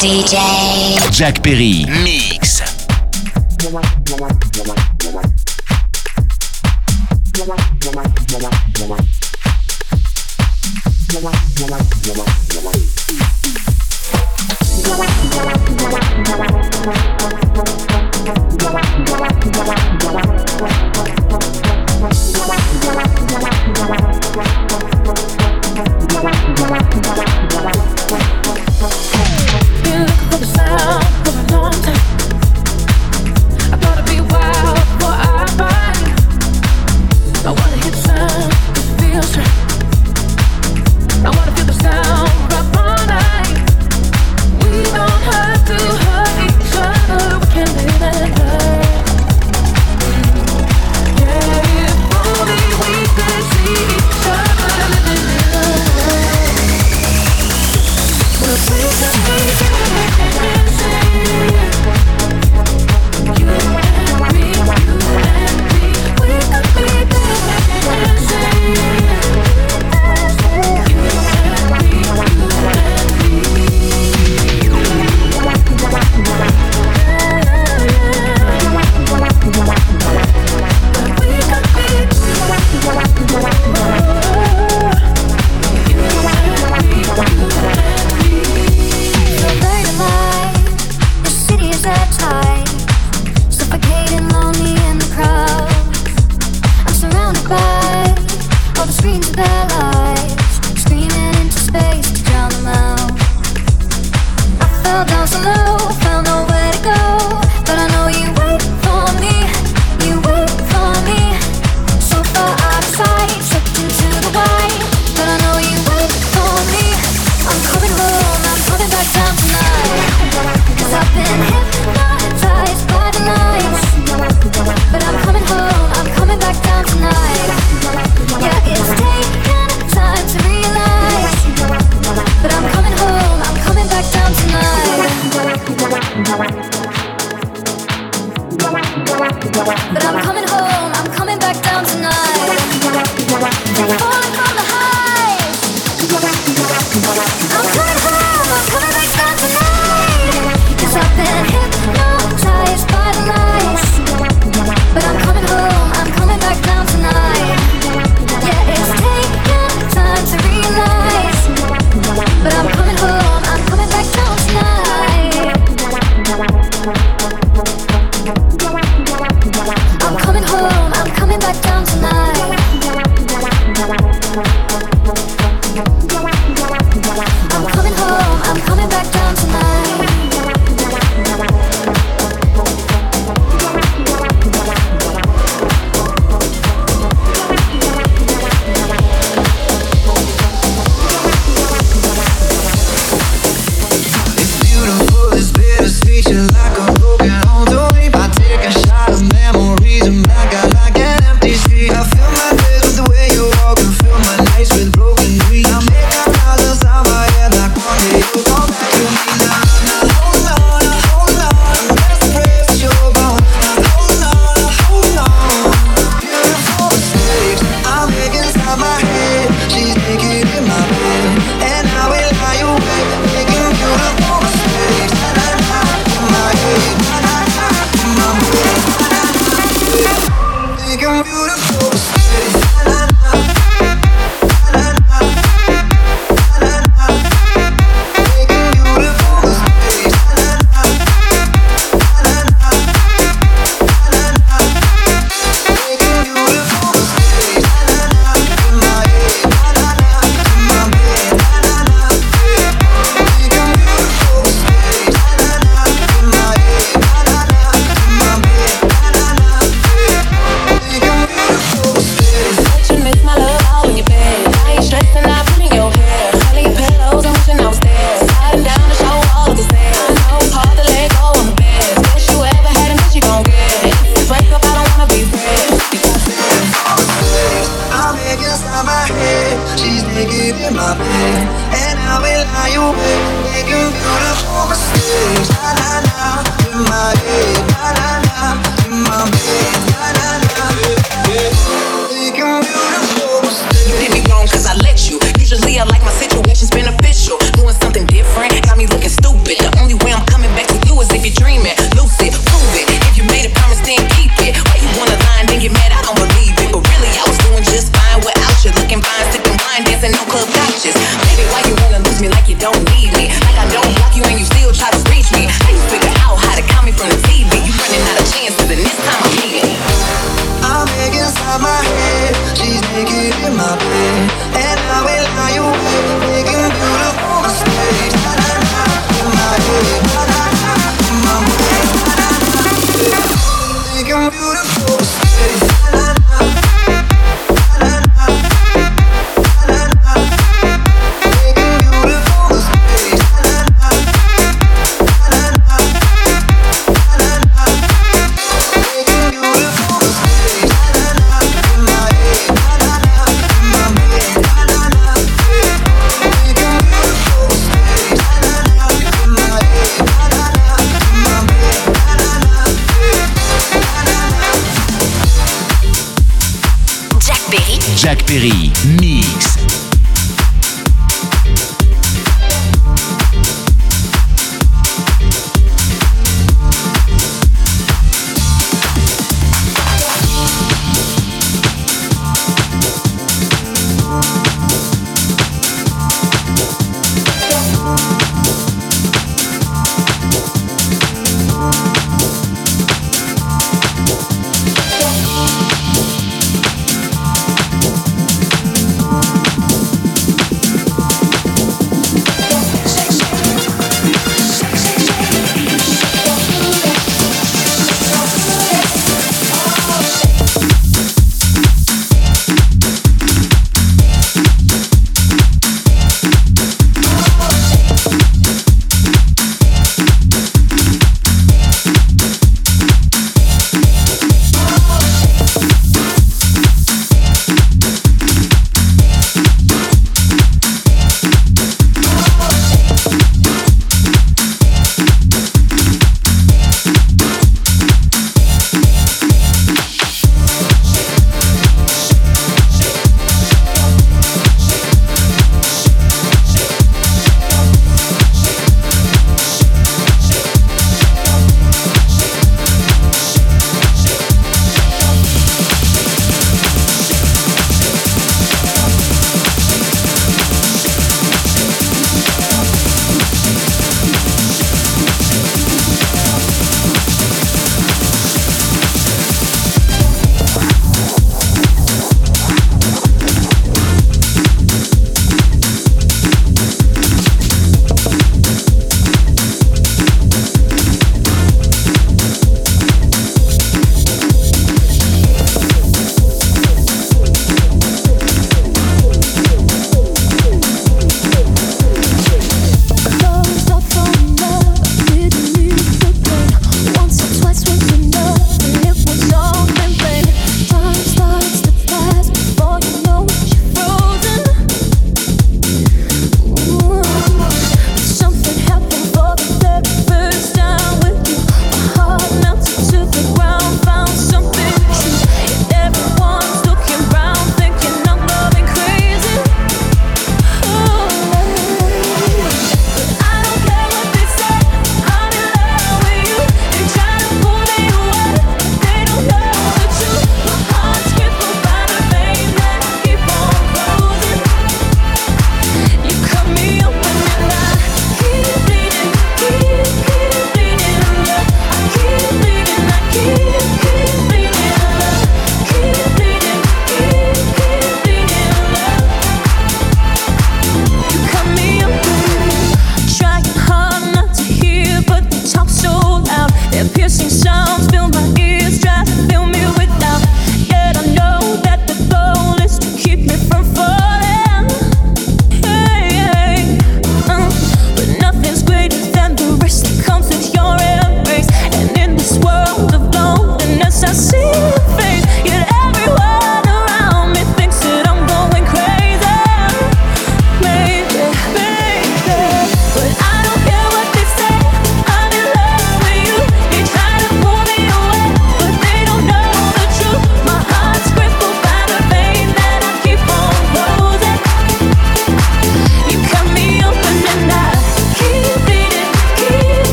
DJ Jack Perry. Mix. down.